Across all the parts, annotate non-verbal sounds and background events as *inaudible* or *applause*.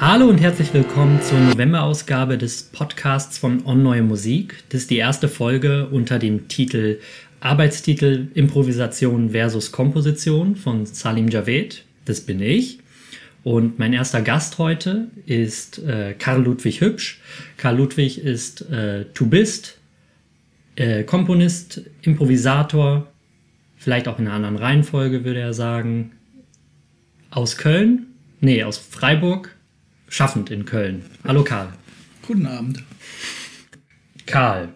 Hallo und herzlich willkommen zur November-Ausgabe des Podcasts von On Neue Musik. Das ist die erste Folge unter dem Titel Arbeitstitel Improvisation versus Komposition von Salim Javed. Das bin ich. Und mein erster Gast heute ist äh, Karl Ludwig Hübsch. Karl Ludwig ist äh, Tubist, äh, Komponist, Improvisator, vielleicht auch in einer anderen Reihenfolge würde er sagen, aus Köln, nee, aus Freiburg, schaffend in Köln. Hallo Karl. Guten Abend. Karl,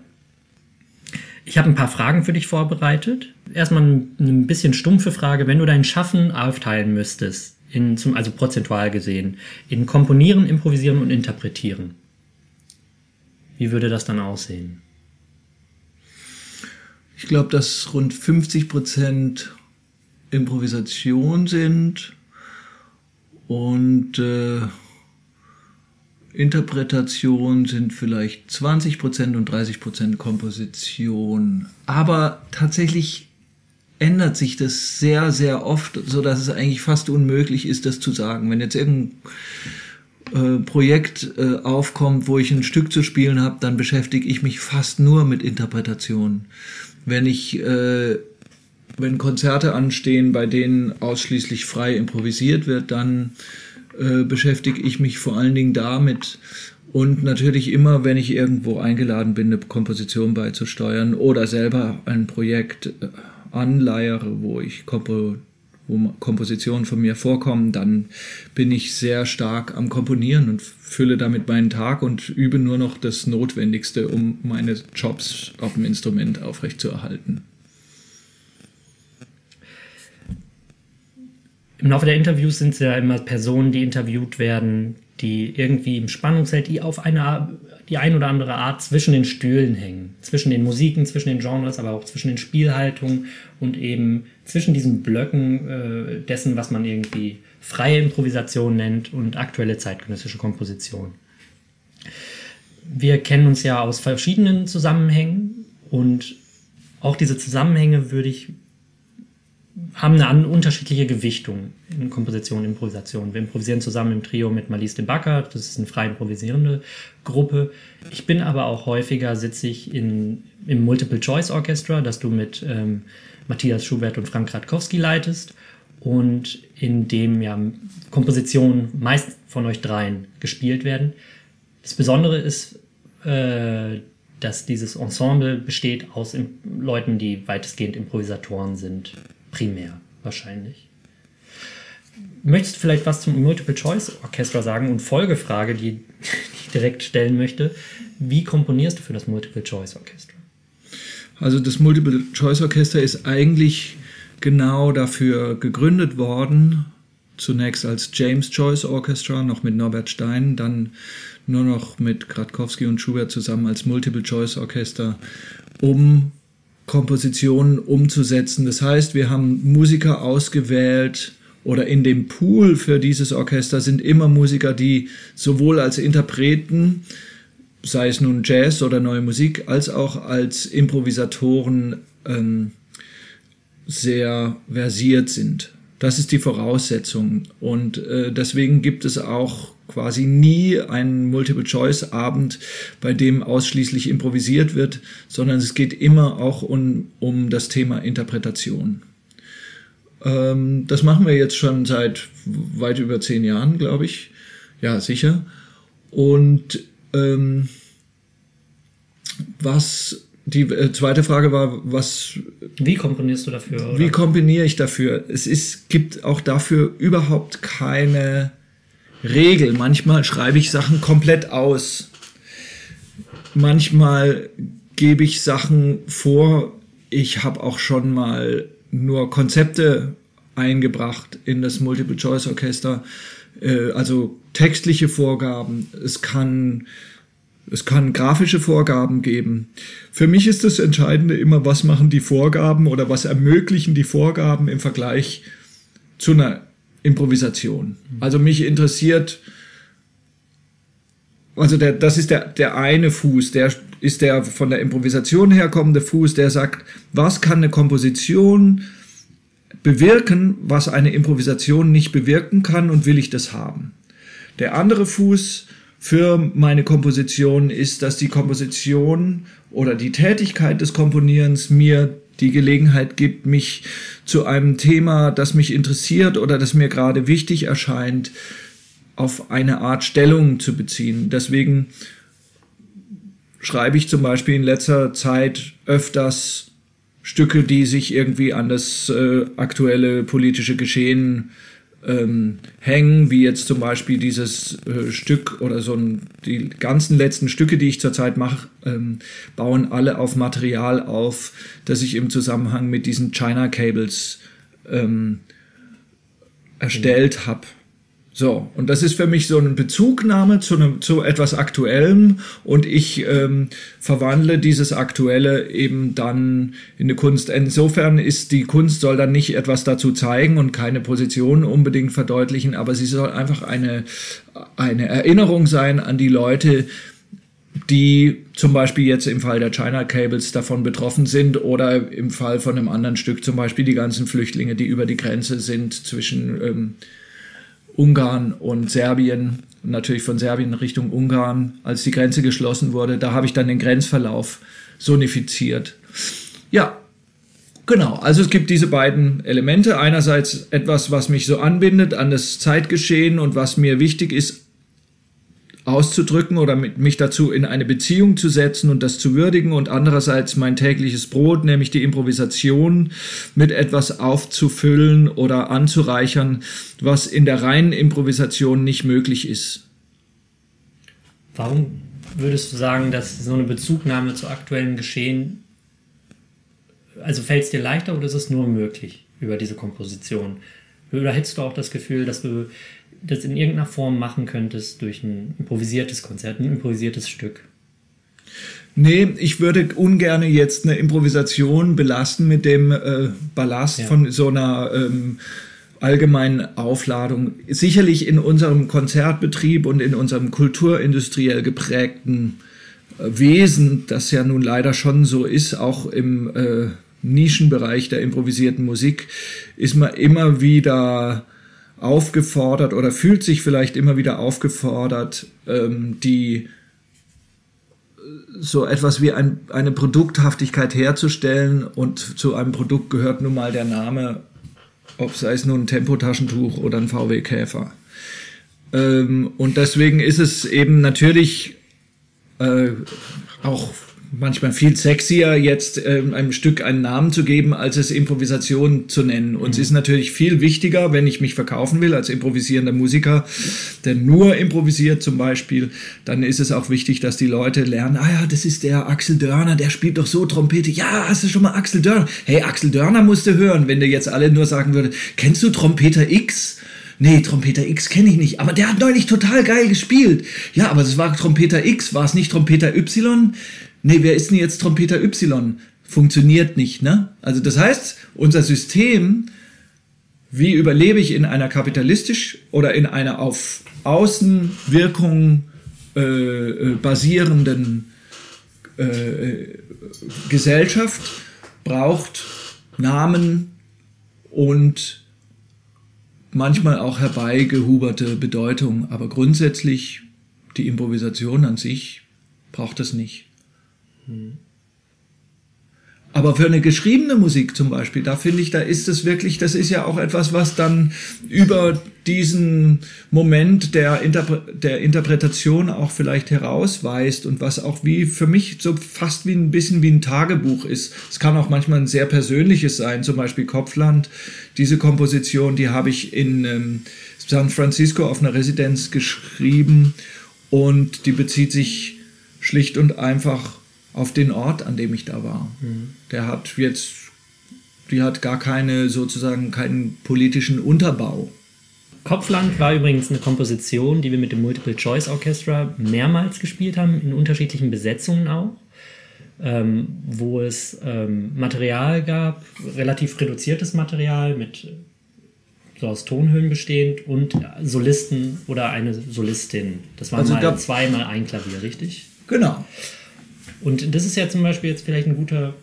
ich habe ein paar Fragen für dich vorbereitet. Erstmal ein bisschen stumpfe Frage, wenn du dein Schaffen aufteilen müsstest, in, zum, also prozentual gesehen, in Komponieren, Improvisieren und Interpretieren. Wie würde das dann aussehen? Ich glaube, dass rund 50 Prozent Improvisation sind und äh, Interpretation sind vielleicht 20 Prozent und 30 Prozent Komposition. Aber tatsächlich ändert sich das sehr, sehr oft, so dass es eigentlich fast unmöglich ist, das zu sagen. Wenn jetzt irgendein äh, Projekt äh, aufkommt, wo ich ein Stück zu spielen habe, dann beschäftige ich mich fast nur mit Interpretation. Wenn ich äh, wenn Konzerte anstehen, bei denen ausschließlich frei improvisiert wird, dann äh, beschäftige ich mich vor allen Dingen damit. Und natürlich immer, wenn ich irgendwo eingeladen bin, eine Komposition beizusteuern oder selber ein Projekt äh, anleiere, wo ich Kompo wo Kompositionen von mir vorkommen, dann bin ich sehr stark am Komponieren und fülle damit meinen Tag und übe nur noch das Notwendigste, um meine Jobs auf dem Instrument aufrechtzuerhalten. Im Laufe der Interviews sind es ja immer Personen, die interviewt werden, die irgendwie im Spannungsfeld, die auf eine, die ein oder andere Art zwischen den Stühlen hängen. Zwischen den Musiken, zwischen den Genres, aber auch zwischen den Spielhaltungen und eben zwischen diesen Blöcken äh, dessen, was man irgendwie freie Improvisation nennt und aktuelle zeitgenössische Komposition. Wir kennen uns ja aus verschiedenen Zusammenhängen und auch diese Zusammenhänge würde ich haben eine unterschiedliche Gewichtung in Komposition Improvisation. Wir improvisieren zusammen im Trio mit Malise de Backer, das ist eine frei improvisierende Gruppe. Ich bin aber auch häufiger, sitze ich in, im Multiple Choice Orchestra, das du mit ähm, Matthias Schubert und Frank Radkowski leitest und in dem ja Kompositionen meist von euch dreien gespielt werden. Das Besondere ist, äh, dass dieses Ensemble besteht aus Leuten, die weitestgehend Improvisatoren sind primär wahrscheinlich. Möchtest du vielleicht was zum Multiple-Choice-Orchester sagen und Folgefrage, die, *laughs* die ich direkt stellen möchte, wie komponierst du für das Multiple-Choice-Orchester? Also das Multiple-Choice-Orchester ist eigentlich genau dafür gegründet worden, zunächst als James Choice Orchestra, noch mit Norbert Stein, dann nur noch mit Gradkowski und Schubert zusammen als Multiple Choice Orchester, um Kompositionen umzusetzen. Das heißt, wir haben Musiker ausgewählt oder in dem Pool für dieses Orchester sind immer Musiker, die sowohl als Interpreten, sei es nun Jazz oder neue Musik, als auch als Improvisatoren ähm, sehr versiert sind. Das ist die Voraussetzung. Und äh, deswegen gibt es auch quasi nie einen Multiple-Choice-Abend, bei dem ausschließlich improvisiert wird, sondern es geht immer auch um, um das Thema Interpretation. Ähm, das machen wir jetzt schon seit weit über zehn Jahren, glaube ich. Ja, sicher. Und ähm, was die äh, zweite Frage war, was. Wie komponierst du dafür? Oder? Wie komponiere ich dafür? Es ist, gibt auch dafür überhaupt keine Regel. Manchmal schreibe ich Sachen komplett aus. Manchmal gebe ich Sachen vor. Ich habe auch schon mal nur Konzepte eingebracht in das Multiple-Choice-Orchester. Äh, also textliche Vorgaben. Es kann, es kann grafische Vorgaben geben. Für mich ist das Entscheidende immer, was machen die Vorgaben oder was ermöglichen die Vorgaben im Vergleich zu einer Improvisation. Also mich interessiert, also der, das ist der, der eine Fuß, der ist der von der Improvisation herkommende Fuß, der sagt, was kann eine Komposition bewirken, was eine Improvisation nicht bewirken kann und will ich das haben. Der andere Fuß für meine Komposition ist, dass die Komposition oder die Tätigkeit des Komponierens mir die Gelegenheit gibt, mich zu einem Thema, das mich interessiert oder das mir gerade wichtig erscheint, auf eine Art Stellung zu beziehen. Deswegen schreibe ich zum Beispiel in letzter Zeit öfters Stücke, die sich irgendwie an das äh, aktuelle politische Geschehen ähm, hängen, wie jetzt zum Beispiel dieses äh, Stück oder so ein, die ganzen letzten Stücke, die ich zurzeit mache, ähm, bauen alle auf Material auf, das ich im Zusammenhang mit diesen China Cables ähm, erstellt habe. So, und das ist für mich so eine Bezugnahme zu, einem, zu etwas Aktuellem und ich ähm, verwandle dieses Aktuelle eben dann in eine Kunst. Insofern ist die Kunst soll dann nicht etwas dazu zeigen und keine Position unbedingt verdeutlichen, aber sie soll einfach eine, eine Erinnerung sein an die Leute, die zum Beispiel jetzt im Fall der China Cables davon betroffen sind oder im Fall von einem anderen Stück zum Beispiel die ganzen Flüchtlinge, die über die Grenze sind zwischen ähm, Ungarn und Serbien, natürlich von Serbien Richtung Ungarn, als die Grenze geschlossen wurde. Da habe ich dann den Grenzverlauf sonifiziert. Ja, genau. Also es gibt diese beiden Elemente. Einerseits etwas, was mich so anbindet an das Zeitgeschehen und was mir wichtig ist auszudrücken oder mit, mich dazu in eine Beziehung zu setzen und das zu würdigen und andererseits mein tägliches Brot, nämlich die Improvisation mit etwas aufzufüllen oder anzureichern, was in der reinen Improvisation nicht möglich ist. Warum würdest du sagen, dass so eine Bezugnahme zu aktuellen Geschehen, also fällt es dir leichter oder ist es nur möglich über diese Komposition? Oder hättest du auch das Gefühl, dass du das in irgendeiner Form machen könntest durch ein improvisiertes Konzert, ein improvisiertes Stück? Nee, ich würde ungern jetzt eine Improvisation belasten mit dem äh, Ballast ja. von so einer ähm, allgemeinen Aufladung. Sicherlich in unserem Konzertbetrieb und in unserem kulturindustriell geprägten äh, Wesen, das ja nun leider schon so ist, auch im äh, Nischenbereich der improvisierten Musik, ist man immer wieder aufgefordert oder fühlt sich vielleicht immer wieder aufgefordert, ähm, die so etwas wie ein, eine Produkthaftigkeit herzustellen und zu einem Produkt gehört nun mal der Name, ob sei es nun ein Tempotaschentuch oder ein VW Käfer. Ähm, und deswegen ist es eben natürlich äh, auch manchmal viel sexier, jetzt ähm, einem Stück einen Namen zu geben, als es Improvisation zu nennen. Und mhm. es ist natürlich viel wichtiger, wenn ich mich verkaufen will als improvisierender Musiker, der nur improvisiert zum Beispiel, dann ist es auch wichtig, dass die Leute lernen, ah ja, das ist der Axel Dörner, der spielt doch so Trompete. Ja, hast du schon mal Axel Dörner? Hey, Axel Dörner musst du hören, wenn der jetzt alle nur sagen würde, kennst du Trompeter X? Nee, Trompeter X kenne ich nicht, aber der hat neulich total geil gespielt. Ja, aber es war Trompeter X, war es nicht Trompeter Y? Nee, wer ist denn jetzt Trompeter Y? Funktioniert nicht, ne? Also das heißt, unser System, wie überlebe ich in einer kapitalistisch oder in einer auf Außenwirkung äh, äh, basierenden äh, Gesellschaft, braucht Namen und manchmal auch herbeigehuberte Bedeutung, aber grundsätzlich die Improvisation an sich braucht es nicht. Aber für eine geschriebene Musik zum Beispiel, da finde ich, da ist es wirklich, das ist ja auch etwas, was dann über diesen Moment der, Interpre der Interpretation auch vielleicht herausweist und was auch wie für mich so fast wie ein bisschen wie ein Tagebuch ist. Es kann auch manchmal ein sehr persönliches sein, zum Beispiel Kopfland. Diese Komposition, die habe ich in ähm, San Francisco auf einer Residenz geschrieben und die bezieht sich schlicht und einfach auf den Ort, an dem ich da war. Mhm. Der hat jetzt, die hat gar keine, sozusagen keinen politischen Unterbau. Kopfland war übrigens eine Komposition, die wir mit dem Multiple Choice Orchestra mehrmals gespielt haben, in unterschiedlichen Besetzungen auch, ähm, wo es ähm, Material gab, relativ reduziertes Material mit so aus Tonhöhen bestehend und Solisten oder eine Solistin. Das waren also mal zweimal ein Klavier, richtig? Genau. Und das ist ja zum Beispiel jetzt vielleicht ein guter,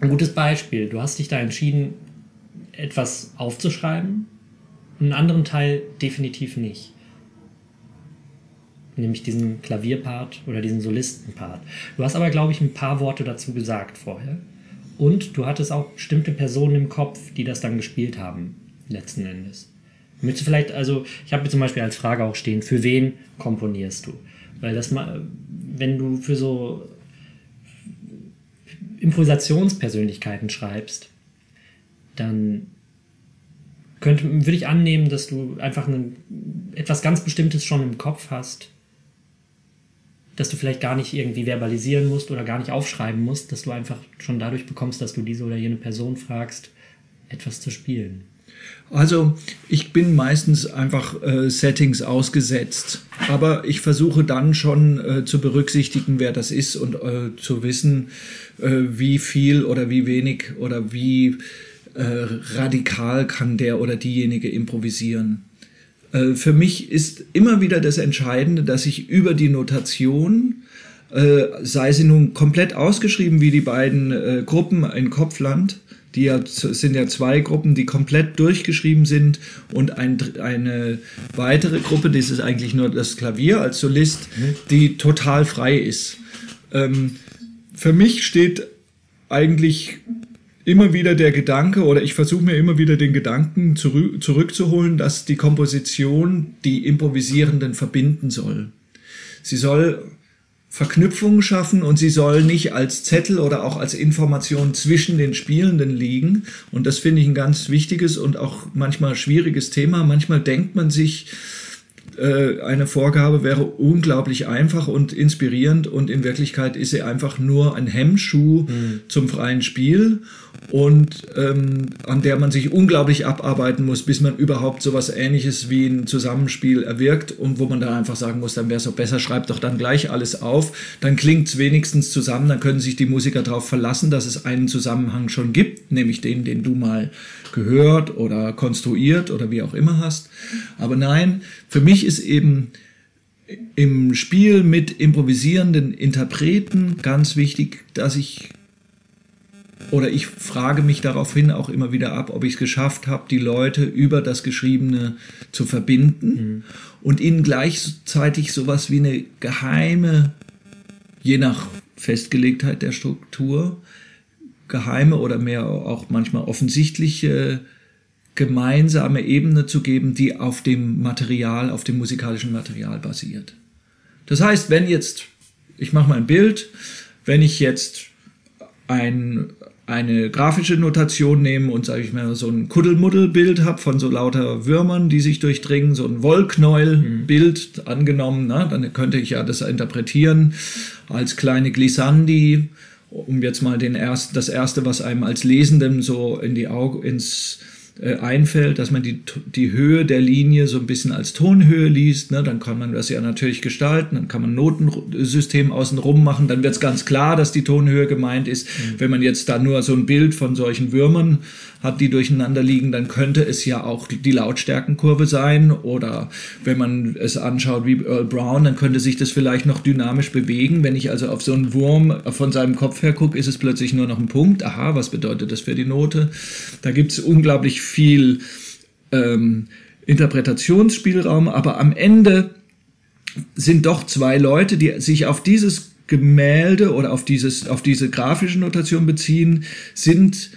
ein gutes Beispiel. Du hast dich da entschieden, etwas aufzuschreiben, einen anderen Teil definitiv nicht. Nämlich diesen Klavierpart oder diesen Solistenpart. Du hast aber, glaube ich, ein paar Worte dazu gesagt vorher. Und du hattest auch bestimmte Personen im Kopf, die das dann gespielt haben, letzten Endes. Möchtest du vielleicht, also ich habe zum Beispiel als Frage auch stehen, für wen komponierst du? Weil das mal, wenn du für so Improvisationspersönlichkeiten schreibst, dann könnte, würde ich annehmen, dass du einfach ein, etwas ganz Bestimmtes schon im Kopf hast, dass du vielleicht gar nicht irgendwie verbalisieren musst oder gar nicht aufschreiben musst, dass du einfach schon dadurch bekommst, dass du diese oder jene Person fragst, etwas zu spielen. Also ich bin meistens einfach äh, Settings ausgesetzt, aber ich versuche dann schon äh, zu berücksichtigen, wer das ist und äh, zu wissen, äh, wie viel oder wie wenig oder wie äh, radikal kann der oder diejenige improvisieren. Äh, für mich ist immer wieder das Entscheidende, dass ich über die Notation sei sie nun komplett ausgeschrieben wie die beiden Gruppen in Kopfland, die ja, sind ja zwei Gruppen, die komplett durchgeschrieben sind und ein, eine weitere Gruppe, das ist eigentlich nur das Klavier als Solist, mhm. die total frei ist. Ähm, für mich steht eigentlich immer wieder der Gedanke oder ich versuche mir immer wieder den Gedanken zurück, zurückzuholen, dass die Komposition die Improvisierenden verbinden soll. Sie soll Verknüpfungen schaffen und sie soll nicht als Zettel oder auch als Information zwischen den Spielenden liegen. Und das finde ich ein ganz wichtiges und auch manchmal schwieriges Thema. Manchmal denkt man sich, äh, eine Vorgabe wäre unglaublich einfach und inspirierend und in Wirklichkeit ist sie einfach nur ein Hemmschuh mhm. zum freien Spiel und ähm, an der man sich unglaublich abarbeiten muss, bis man überhaupt sowas ähnliches wie ein Zusammenspiel erwirkt und wo man dann einfach sagen muss, dann wäre es doch besser, schreibt doch dann gleich alles auf, dann klingt es wenigstens zusammen, dann können sich die Musiker darauf verlassen, dass es einen Zusammenhang schon gibt, nämlich den, den du mal gehört oder konstruiert oder wie auch immer hast. Aber nein, für mich ist eben im Spiel mit improvisierenden Interpreten ganz wichtig, dass ich oder ich frage mich daraufhin auch immer wieder ab, ob ich es geschafft habe, die Leute über das Geschriebene zu verbinden mhm. und ihnen gleichzeitig sowas wie eine geheime, je nach Festgelegtheit der Struktur, geheime oder mehr auch manchmal offensichtliche gemeinsame Ebene zu geben, die auf dem Material, auf dem musikalischen Material basiert. Das heißt, wenn jetzt, ich mache mal ein Bild, wenn ich jetzt ein, eine grafische Notation nehme und sage ich mal so ein Kuddelmuddel-Bild habe von so lauter Würmern, die sich durchdringen, so ein Wollknäuel-Bild mhm. angenommen, na, dann könnte ich ja das interpretieren als kleine Glissandi, um jetzt mal den ersten, das erste, was einem als Lesendem so in die Augen, ins äh, einfällt, dass man die, die Höhe der Linie so ein bisschen als Tonhöhe liest, ne, dann kann man das ja natürlich gestalten, dann kann man ein Notensystem außenrum machen, dann wird es ganz klar, dass die Tonhöhe gemeint ist. Mhm. Wenn man jetzt da nur so ein Bild von solchen Würmern hat, die durcheinander liegen, dann könnte es ja auch die Lautstärkenkurve sein oder wenn man es anschaut wie Earl Brown, dann könnte sich das vielleicht noch dynamisch bewegen. Wenn ich also auf so einen Wurm von seinem Kopf her gucke, ist es plötzlich nur noch ein Punkt. Aha, was bedeutet das für die Note? Da gibt es unglaublich viel ähm, Interpretationsspielraum, aber am Ende sind doch zwei Leute, die sich auf dieses Gemälde oder auf, dieses, auf diese grafische Notation beziehen, sind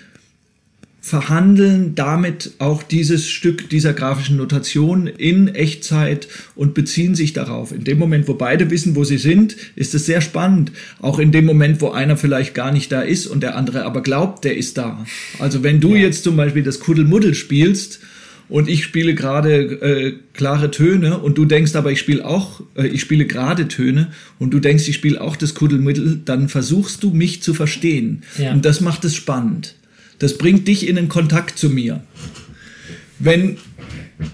verhandeln damit auch dieses Stück dieser grafischen Notation in Echtzeit und beziehen sich darauf. In dem Moment, wo beide wissen, wo sie sind, ist es sehr spannend. Auch in dem Moment, wo einer vielleicht gar nicht da ist und der andere aber glaubt, der ist da. Also wenn du ja. jetzt zum Beispiel das Kuddelmuddel spielst und ich spiele gerade äh, klare Töne und du denkst aber, ich spiele auch, äh, ich spiele gerade Töne und du denkst, ich spiele auch das Kuddelmuddel, dann versuchst du mich zu verstehen. Ja. Und das macht es spannend. Das bringt dich in den Kontakt zu mir. Wenn,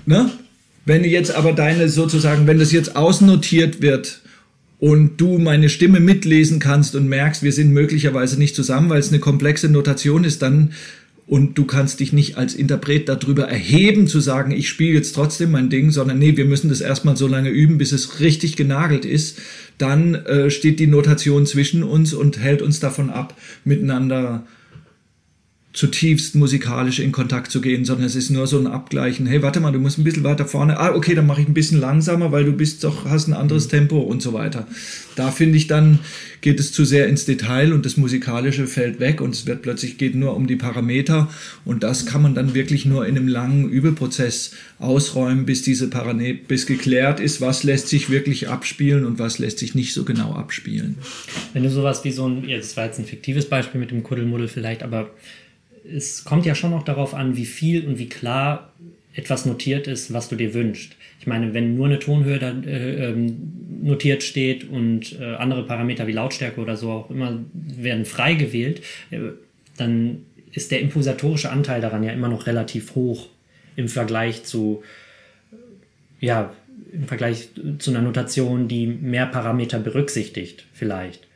ne? Wenn jetzt aber deine sozusagen, wenn das jetzt ausnotiert wird und du meine Stimme mitlesen kannst und merkst, wir sind möglicherweise nicht zusammen, weil es eine komplexe Notation ist, dann und du kannst dich nicht als Interpret darüber erheben, zu sagen, ich spiele jetzt trotzdem mein Ding, sondern nee, wir müssen das erstmal so lange üben, bis es richtig genagelt ist. Dann äh, steht die Notation zwischen uns und hält uns davon ab, miteinander zutiefst musikalisch in Kontakt zu gehen, sondern es ist nur so ein Abgleichen. Hey, warte mal, du musst ein bisschen weiter vorne. Ah, okay, dann mache ich ein bisschen langsamer, weil du bist doch hast ein anderes Tempo und so weiter. Da finde ich dann geht es zu sehr ins Detail und das musikalische fällt weg und es wird plötzlich geht nur um die Parameter und das kann man dann wirklich nur in einem langen Übeprozess ausräumen, bis diese Parameter bis geklärt ist, was lässt sich wirklich abspielen und was lässt sich nicht so genau abspielen. Wenn du sowas wie so ein, jetzt war jetzt ein fiktives Beispiel mit dem Kuddelmuddel vielleicht, aber es kommt ja schon auch darauf an, wie viel und wie klar etwas notiert ist, was du dir wünschst. Ich meine, wenn nur eine Tonhöhe da, äh, ähm, notiert steht und äh, andere Parameter wie Lautstärke oder so auch immer werden frei gewählt, äh, dann ist der imposatorische Anteil daran ja immer noch relativ hoch im Vergleich zu, ja, im Vergleich zu einer Notation, die mehr Parameter berücksichtigt, vielleicht.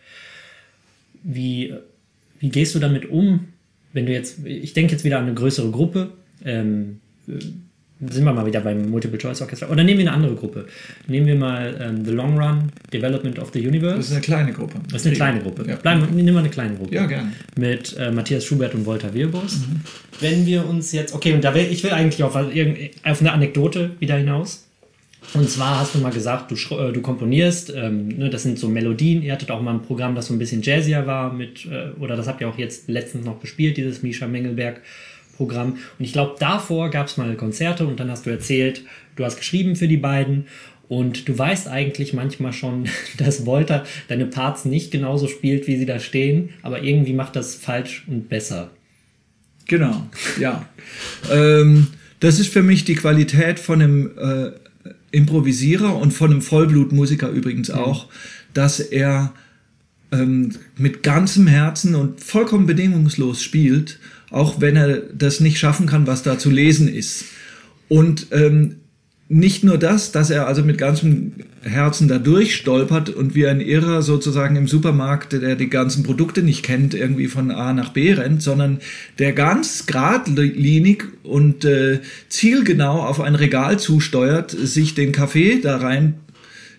Wie, wie gehst du damit um, wenn du jetzt, ich denke jetzt wieder an eine größere Gruppe, ähm, sind wir mal wieder beim Multiple Choice Orchestra. Oder nehmen wir eine andere Gruppe. Nehmen wir mal ähm, The Long Run Development of the Universe. Das ist eine kleine Gruppe. Das ist eine kleine Gruppe. Ja. Bleiben, nehmen wir eine kleine Gruppe. Ja, gerne. Mit äh, Matthias Schubert und Volta Wirbus. Mhm. Wenn wir uns jetzt, okay, und da will, ich will eigentlich auf, auf eine Anekdote wieder hinaus. Und zwar hast du mal gesagt, du, äh, du komponierst, ähm, ne, das sind so Melodien. Ihr hattet auch mal ein Programm, das so ein bisschen jazzier war, mit, äh, oder das habt ihr auch jetzt letztens noch gespielt, dieses Misha Mengelberg Programm. Und ich glaube, davor gab es mal Konzerte und dann hast du erzählt, du hast geschrieben für die beiden und du weißt eigentlich manchmal schon, *laughs* dass Volta deine Parts nicht genauso spielt, wie sie da stehen, aber irgendwie macht das falsch und besser. Genau, ja. ähm, das ist für mich die Qualität von einem äh, Improvisierer und von einem Vollblutmusiker übrigens auch, mhm. dass er ähm, mit ganzem Herzen und vollkommen bedingungslos spielt, auch wenn er das nicht schaffen kann, was da zu lesen ist. Und ähm, nicht nur das, dass er also mit ganzem Herzen da durchstolpert und wie ein Irrer sozusagen im Supermarkt, der die ganzen Produkte nicht kennt, irgendwie von A nach B rennt, sondern der ganz geradlinig und äh, zielgenau auf ein Regal zusteuert, sich den Kaffee da rein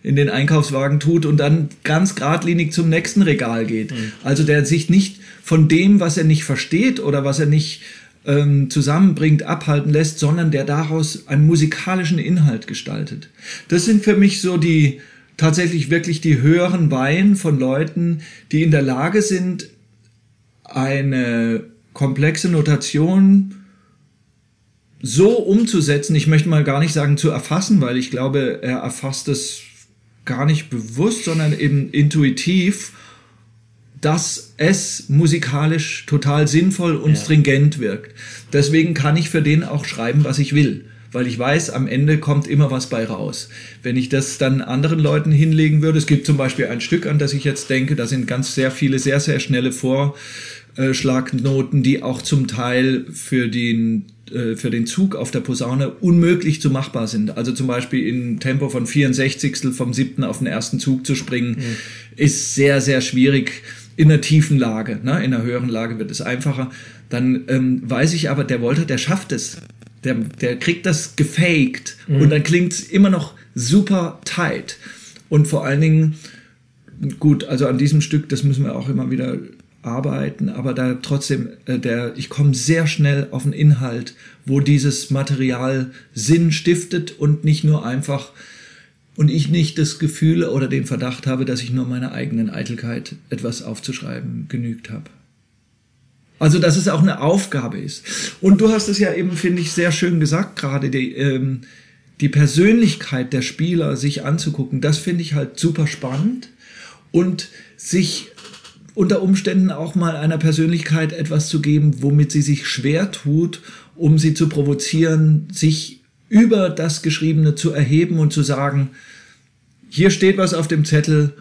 in den Einkaufswagen tut und dann ganz geradlinig zum nächsten Regal geht. Mhm. Also der sich nicht von dem, was er nicht versteht oder was er nicht ähm, zusammenbringt, abhalten lässt, sondern der daraus einen musikalischen Inhalt gestaltet. Das sind für mich so die tatsächlich wirklich die höheren Weihen von Leuten, die in der Lage sind, eine komplexe Notation so umzusetzen, ich möchte mal gar nicht sagen zu erfassen, weil ich glaube, er erfasst es gar nicht bewusst, sondern eben intuitiv dass es musikalisch total sinnvoll und ja. stringent wirkt. Deswegen kann ich für den auch schreiben, was ich will, weil ich weiß, am Ende kommt immer was bei raus. Wenn ich das dann anderen Leuten hinlegen würde, es gibt zum Beispiel ein Stück, an das ich jetzt denke, da sind ganz sehr viele sehr, sehr schnelle Vorschlagnoten, die auch zum Teil für den äh, für den Zug auf der Posaune unmöglich zu machbar sind. Also zum Beispiel in Tempo von 64 vom siebten auf den ersten Zug zu springen, mhm. ist sehr, sehr schwierig in einer tiefen Lage. Ne? In einer höheren Lage wird es einfacher. Dann ähm, weiß ich aber, der Wolter, der schafft es. Der, der kriegt das gefaked mhm. und dann klingt es immer noch super tight. Und vor allen Dingen, gut, also an diesem Stück, das müssen wir auch immer wieder arbeiten, aber da trotzdem, äh, der, ich komme sehr schnell auf einen Inhalt, wo dieses Material Sinn stiftet und nicht nur einfach und ich nicht das Gefühl oder den Verdacht habe, dass ich nur meiner eigenen Eitelkeit etwas aufzuschreiben genügt habe. Also, dass es auch eine Aufgabe ist. Und du hast es ja eben, finde ich, sehr schön gesagt, gerade die, ähm, die Persönlichkeit der Spieler sich anzugucken, das finde ich halt super spannend. Und sich unter Umständen auch mal einer Persönlichkeit etwas zu geben, womit sie sich schwer tut, um sie zu provozieren, sich über das Geschriebene zu erheben und zu sagen, hier steht was auf dem Zettel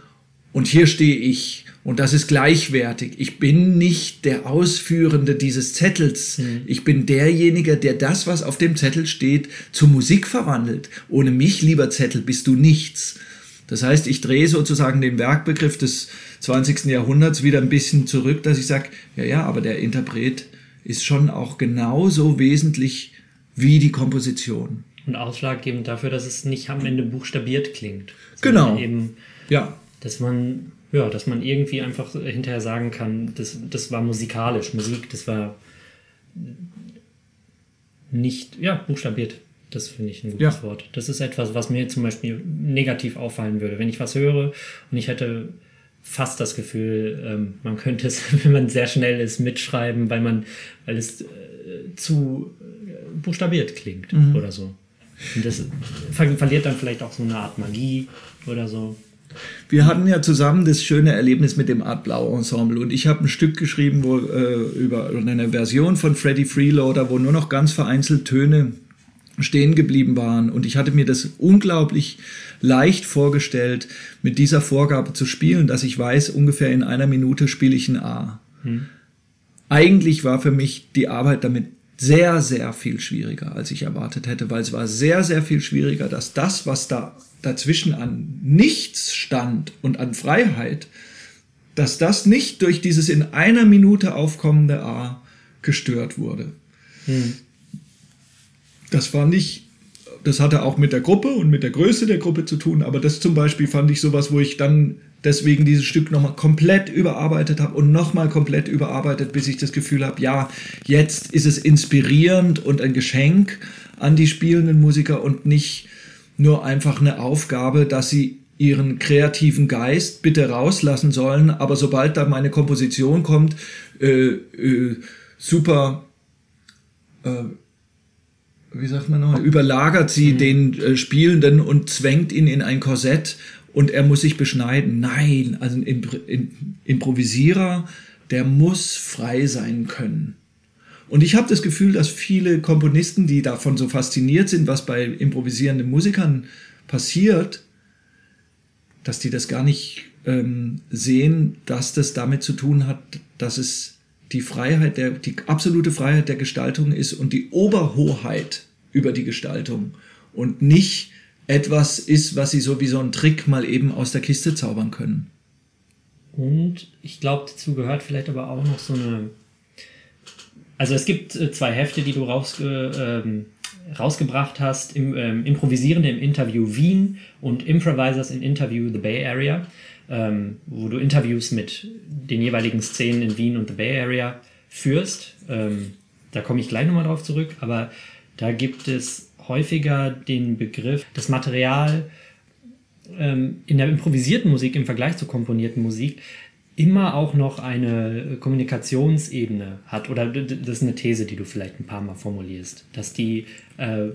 und hier stehe ich. Und das ist gleichwertig. Ich bin nicht der Ausführende dieses Zettels. Mhm. Ich bin derjenige, der das, was auf dem Zettel steht, zu Musik verwandelt. Ohne mich, lieber Zettel, bist du nichts. Das heißt, ich drehe sozusagen den Werkbegriff des 20. Jahrhunderts wieder ein bisschen zurück, dass ich sage, ja, ja, aber der Interpret ist schon auch genauso wesentlich wie die Komposition. Und ausschlaggebend dafür, dass es nicht am Ende buchstabiert klingt. Genau. Eben, Ja, dass man, ja, dass man irgendwie einfach hinterher sagen kann, das, das war musikalisch. Musik, das war nicht, ja, buchstabiert. Das finde ich ein gutes Ja. Wort. Das ist etwas, was mir zum Beispiel negativ auffallen würde. Wenn ich was höre und ich hätte fast das Gefühl, ähm, man könnte es, *laughs* wenn man sehr schnell ist, mitschreiben, weil man, weil es äh, zu buchstabiert klingt Mhm. oder so. Und das ver verliert dann vielleicht auch so eine Art Magie oder so. Wir hatten ja zusammen das schöne Erlebnis mit dem Art Blau Ensemble und ich habe ein Stück geschrieben, wo äh, über eine Version von Freddie Freeloader, wo nur noch ganz vereinzelt Töne stehen geblieben waren und ich hatte mir das unglaublich leicht vorgestellt, mit dieser Vorgabe zu spielen, dass ich weiß, ungefähr in einer Minute spiele ich ein A. Eigentlich war für mich die Arbeit damit sehr, sehr viel schwieriger, als ich erwartet hätte, weil es war sehr, sehr viel schwieriger, dass das, was da dazwischen an nichts stand und an Freiheit, dass das nicht durch dieses in einer Minute aufkommende A gestört wurde. Das war nicht, das hatte auch mit der Gruppe und mit der Größe der Gruppe zu tun, aber das zum Beispiel fand ich sowas, wo ich dann deswegen dieses Stück nochmal komplett überarbeitet habe und nochmal komplett überarbeitet, bis ich das Gefühl habe, ja, jetzt ist es inspirierend und ein Geschenk an die spielenden Musiker und nicht nur einfach eine Aufgabe, dass sie ihren kreativen Geist bitte rauslassen sollen, aber sobald da meine Komposition kommt, äh, äh, super äh, wie sagt man noch, überlagert sie den äh, Spielenden und zwängt ihn in ein Korsett und er muss sich beschneiden. Nein, also ein Impr in, Improvisierer, der muss frei sein können. Und ich habe das Gefühl, dass viele Komponisten, die davon so fasziniert sind, was bei improvisierenden Musikern passiert, dass die das gar nicht ähm, sehen, dass das damit zu tun hat, dass es die Freiheit der, die absolute Freiheit der Gestaltung ist und die Oberhoheit über die Gestaltung und nicht etwas ist, was sie so wie so ein Trick mal eben aus der Kiste zaubern können. Und ich glaube, dazu gehört vielleicht aber auch noch so eine. Also es gibt äh, zwei Hefte, die du rausge, ähm, rausgebracht hast: im, ähm, Improvisierende im Interview Wien und Improvisers in Interview the Bay Area, ähm, wo du Interviews mit den jeweiligen Szenen in Wien und the Bay Area führst. Ähm, da komme ich gleich nochmal drauf zurück, aber da gibt es häufiger den Begriff, das Material ähm, in der improvisierten Musik im Vergleich zur komponierten Musik immer auch noch eine Kommunikationsebene hat. Oder das ist eine These, die du vielleicht ein paar Mal formulierst, dass die äh,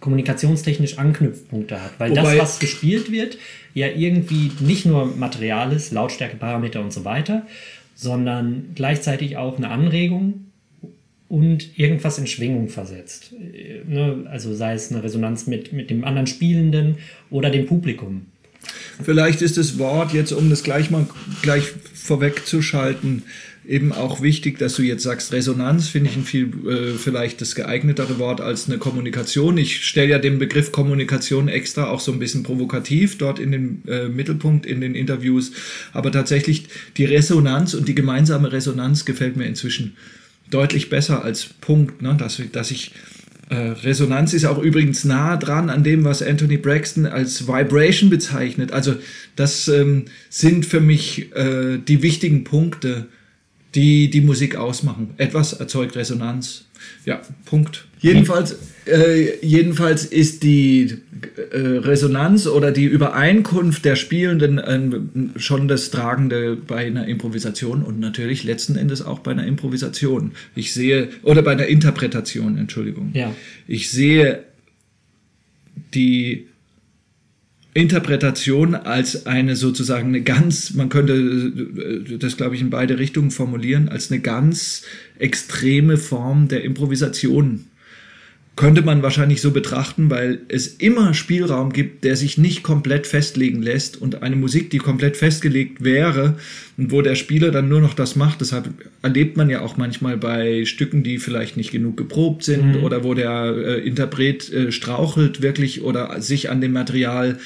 kommunikationstechnisch Anknüpfpunkte hat. Weil Wobei- das, was gespielt wird, ja irgendwie nicht nur Material ist, Lautstärke, Parameter und so weiter, sondern gleichzeitig auch eine Anregung und irgendwas in Schwingung versetzt. Äh, Ne? Also sei es eine Resonanz mit, mit dem anderen Spielenden oder dem Publikum. Vielleicht ist das Wort jetzt, um das gleich mal gleich vorwegzuschalten, eben auch wichtig, dass du jetzt sagst, Resonanz finde ich ein viel äh, vielleicht das geeignetere Wort als eine Kommunikation. Ich stelle ja den Begriff Kommunikation extra auch so ein bisschen provokativ dort in den äh, Mittelpunkt in den Interviews, aber tatsächlich die Resonanz und die gemeinsame Resonanz gefällt mir inzwischen deutlich besser als Punkt, ne? dass, dass ich Resonanz ist auch übrigens nah dran an dem, was Anthony Braxton als Vibration bezeichnet. Also das ähm, sind für mich äh, die wichtigen Punkte, die die Musik ausmachen. Etwas erzeugt Resonanz. Ja, Punkt. Jedenfalls, äh, jedenfalls ist die äh, Resonanz oder die Übereinkunft der Spielenden äh, schon das Tragende bei einer Improvisation und natürlich letzten Endes auch bei einer Improvisation. Ich sehe, oder bei einer Interpretation, Entschuldigung. Ja. Ich sehe die Interpretation als eine sozusagen eine ganz, man könnte äh, das glaube ich in beide Richtungen formulieren, als eine ganz extreme Form der Improvisation. Könnte man wahrscheinlich so betrachten, weil es immer Spielraum gibt, der sich nicht komplett festlegen lässt und eine Musik, die komplett festgelegt wäre und wo der Spieler dann nur noch das macht. Deshalb erlebt man ja auch manchmal bei Stücken, die vielleicht nicht genug geprobt sind oder wo der äh, Interpret äh, strauchelt wirklich oder sich an dem Material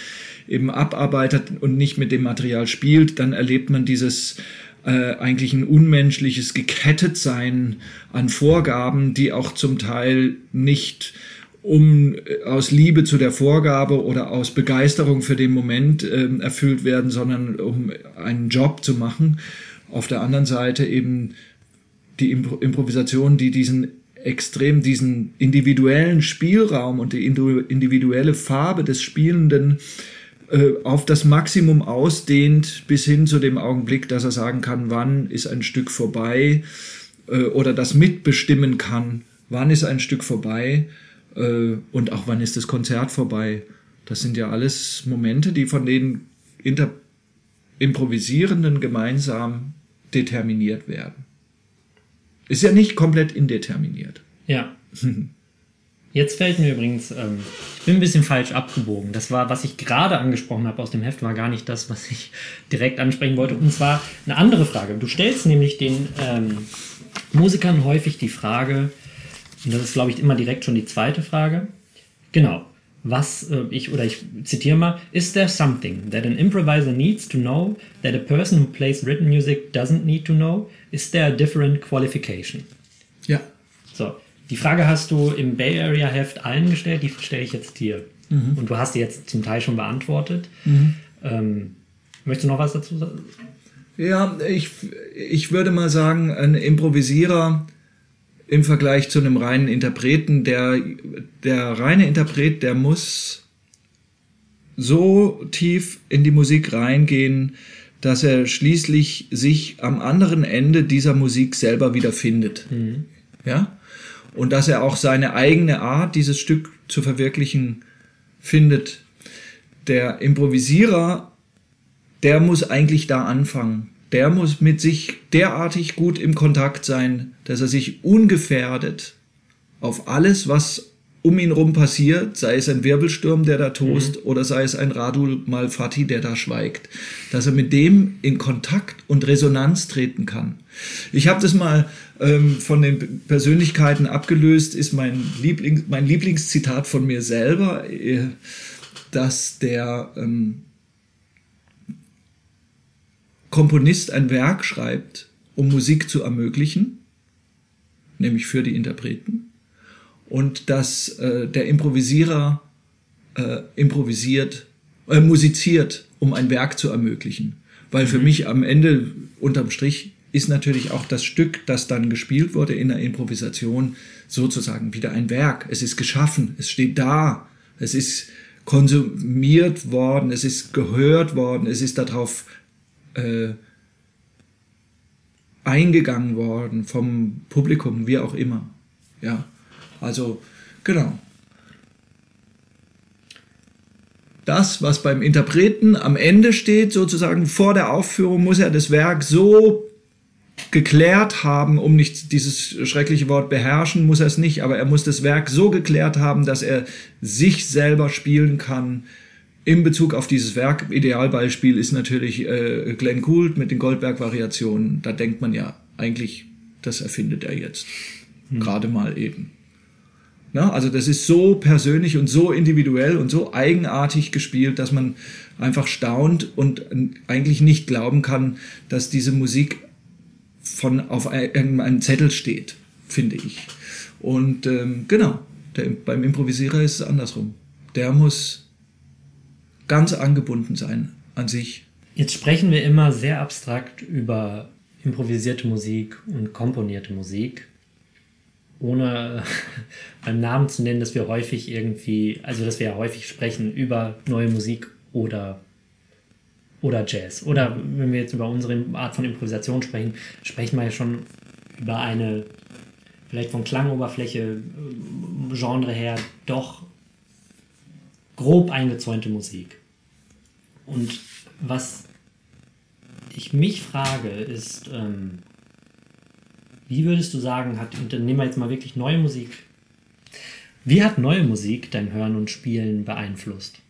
eben abarbeitet und nicht mit dem Material spielt, dann erlebt man dieses äh, eigentlich ein unmenschliches Gekettetsein an Vorgaben, die auch zum Teil nicht um äh, aus Liebe zu der Vorgabe oder aus Begeisterung für den Moment äh, erfüllt werden, sondern um einen Job zu machen. Auf der anderen Seite eben die Impro Improvisation, die diesen extrem diesen individuellen Spielraum und die individuelle Farbe des Spielenden auf das Maximum ausdehnt, bis hin zu dem Augenblick, dass er sagen kann, wann ist ein Stück vorbei äh, oder das mitbestimmen kann, wann ist ein Stück vorbei äh, und auch wann ist das Konzert vorbei. Das sind ja alles Momente, die von den Inter Improvisierenden gemeinsam determiniert werden. Ist ja nicht komplett indeterminiert. Ja. *laughs* Jetzt fällt mir übrigens, ähm, ich bin ein bisschen falsch abgebogen. Das war, was ich gerade angesprochen habe aus dem Heft, war gar nicht das, was ich *laughs* direkt ansprechen wollte. Und zwar eine andere Frage. Du stellst nämlich den ähm, Musikern häufig die Frage, und das ist, glaube ich, immer direkt schon die zweite Frage. Genau. Was äh, ich, oder ich zitiere mal, is there something that an improviser needs to know that a person who plays written music doesn't need to know? Is there a different qualification? Ja. So, die Frage hast du im Bay Area Heft allen gestellt, die stelle ich jetzt dir. Mhm. Und du hast die jetzt zum Teil schon beantwortet. Mhm. Ähm, möchtest du noch was dazu sagen? Ja, ich, ich würde mal sagen, ein Improvisierer im Vergleich zu einem reinen Interpreten, der, der reine Interpret, der muss so tief in die Musik reingehen, dass er schließlich sich am anderen Ende dieser Musik selber wiederfindet. Mhm. Ja? Und dass er auch seine eigene Art, dieses Stück zu verwirklichen, findet. Der Improvisierer, der muss eigentlich da anfangen. Der muss mit sich derartig gut im Kontakt sein, dass er sich ungefährdet auf alles, was um ihn rum passiert, sei es ein Wirbelsturm, der da tost, mhm. oder sei es ein Radul Malfatti, der da schweigt, dass er mit dem in Kontakt und Resonanz treten kann. Ich habe das mal ähm, von den Persönlichkeiten abgelöst, ist mein, Liebling, mein Lieblingszitat von mir selber, äh, dass der ähm, Komponist ein Werk schreibt, um Musik zu ermöglichen, nämlich für die Interpreten und dass äh, der Improvisierer äh, improvisiert, äh, musiziert, um ein Werk zu ermöglichen. Weil für mhm. mich am Ende unterm Strich ist natürlich auch das Stück, das dann gespielt wurde in der Improvisation, sozusagen wieder ein Werk. Es ist geschaffen, es steht da, es ist konsumiert worden, es ist gehört worden, es ist darauf äh, eingegangen worden vom Publikum, wie auch immer. Ja. Also, genau. Das, was beim Interpreten am Ende steht, sozusagen vor der Aufführung, muss er das Werk so geklärt haben, um nicht dieses schreckliche Wort beherrschen, muss er es nicht, aber er muss das Werk so geklärt haben, dass er sich selber spielen kann in Bezug auf dieses Werk. Idealbeispiel ist natürlich äh, Glenn Gould mit den Goldberg-Variationen. Da denkt man ja eigentlich, das erfindet er jetzt. Hm. Gerade mal eben. Ne? Also das ist so persönlich und so individuell und so eigenartig gespielt, dass man einfach staunt und eigentlich nicht glauben kann, dass diese Musik von auf irgendeinem Zettel steht, finde ich. Und ähm, genau, der, beim Improvisierer ist es andersrum. Der muss ganz angebunden sein an sich. Jetzt sprechen wir immer sehr abstrakt über improvisierte Musik und komponierte Musik ohne *laughs* beim Namen zu nennen, dass wir häufig irgendwie, also dass wir ja häufig sprechen über neue Musik oder oder Jazz. Oder wenn wir jetzt über unsere Art von Improvisation sprechen, sprechen wir ja schon über eine vielleicht von Klangoberfläche, äh, Genre her, doch grob eingezäunte Musik. Und was ich mich frage, ist, ähm, wie würdest du sagen, hat, nehmen wir jetzt mal wirklich neue Musik, wie hat neue Musik dein Hören und Spielen beeinflusst?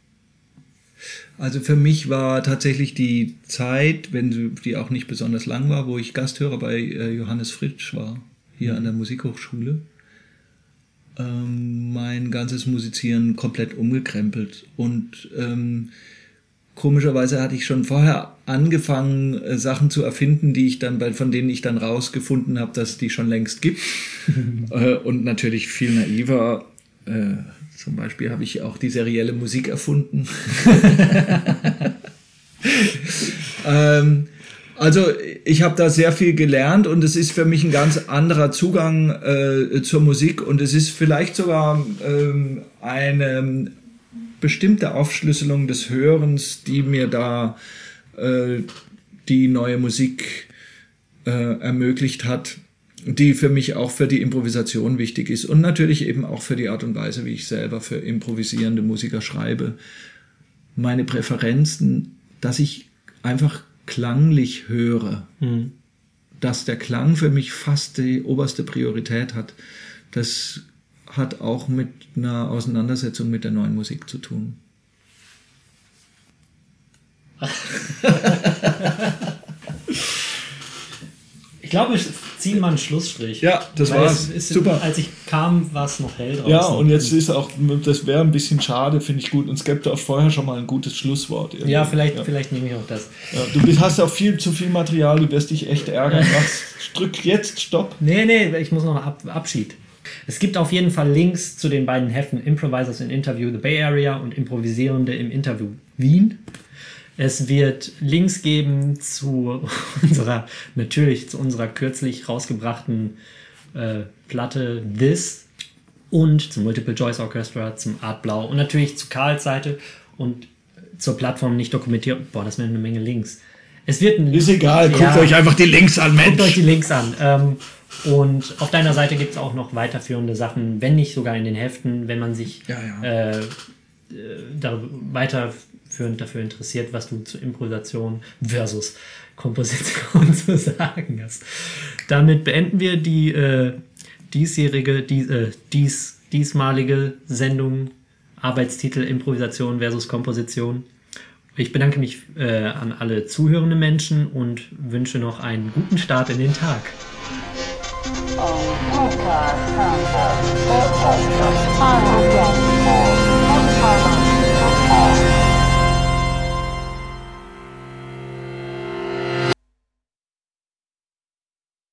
Also für mich war tatsächlich die Zeit, wenn die auch nicht besonders lang war, wo ich Gasthörer bei äh, Johannes Fritsch war, hier mhm. an der Musikhochschule, ähm, mein ganzes Musizieren komplett umgekrempelt und ähm, komischerweise hatte ich schon vorher angefangen, äh, Sachen zu erfinden, die ich dann, von denen ich dann rausgefunden habe, dass die schon längst gibt. *laughs* äh, und natürlich viel naiver. Äh, zum Beispiel habe ich auch die serielle Musik erfunden. *laughs* ähm, also ich habe da sehr viel gelernt und es ist für mich ein ganz anderer Zugang zur Musik und es ist vielleicht sogar ähm, eine bestimmte Aufschlüsselung des Hörens, die mir da äh, die neue Musik äh, ermöglicht hat, die für mich auch für die Improvisation wichtig ist und natürlich eben auch für die Art und Weise, wie ich selber für improvisierende Musiker schreibe. Meine Präferenzen, dass ich einfach klanglich höre, mhm. dass der Klang für mich fast die oberste Priorität hat, das hat auch mit einer Auseinandersetzung mit der neuen Musik zu tun. *laughs* ich glaube, ich ziehe mal einen Schlussstrich. Ja, das Weil war's. Es, es, Super. Als ich kam, war es noch hell draußen. Ja, und jetzt ist auch, das wäre ein bisschen schade, finde ich gut. Und es gäbe auch vorher schon mal ein gutes Schlusswort. Irgendwie. Ja, vielleicht, ja. vielleicht nehme ich auch das. Ja, du bist, hast auch viel zu viel Material, du wirst dich echt ärgern. Mach's, drück jetzt Stopp. Nee, nee, ich muss noch Ab Abschied. Es gibt auf jeden Fall Links zu den beiden Heften Improvisers in Interview the Bay Area und Improvisierende im Interview Wien. Es wird Links geben zu *laughs* unserer, natürlich zu unserer kürzlich rausgebrachten äh, Platte This und zum Multiple Choice Orchestra, zum Art Blau und natürlich zu Karls Seite und zur Plattform nicht dokumentiert. Boah, das wären eine Menge Links. Es wird ein Ist egal, ja, guckt euch einfach die Links an, Mensch. Guckt euch die Links an. Ähm, und auf deiner Seite gibt es auch noch weiterführende Sachen, wenn nicht sogar in den Heften, wenn man sich ja, ja. Äh, äh da weiterführend dafür interessiert, was du zu Improvisation versus Komposition *laughs* zu sagen hast. Damit beenden wir die äh, diesjährige, die, äh, dies, diesmalige Sendung Arbeitstitel Improvisation versus Komposition. Ich bedanke mich äh, an alle zuhörenden Menschen und wünsche noch einen guten Start in den Tag. Oh, oh, God. Oh, God. Oh, God. Oh, God.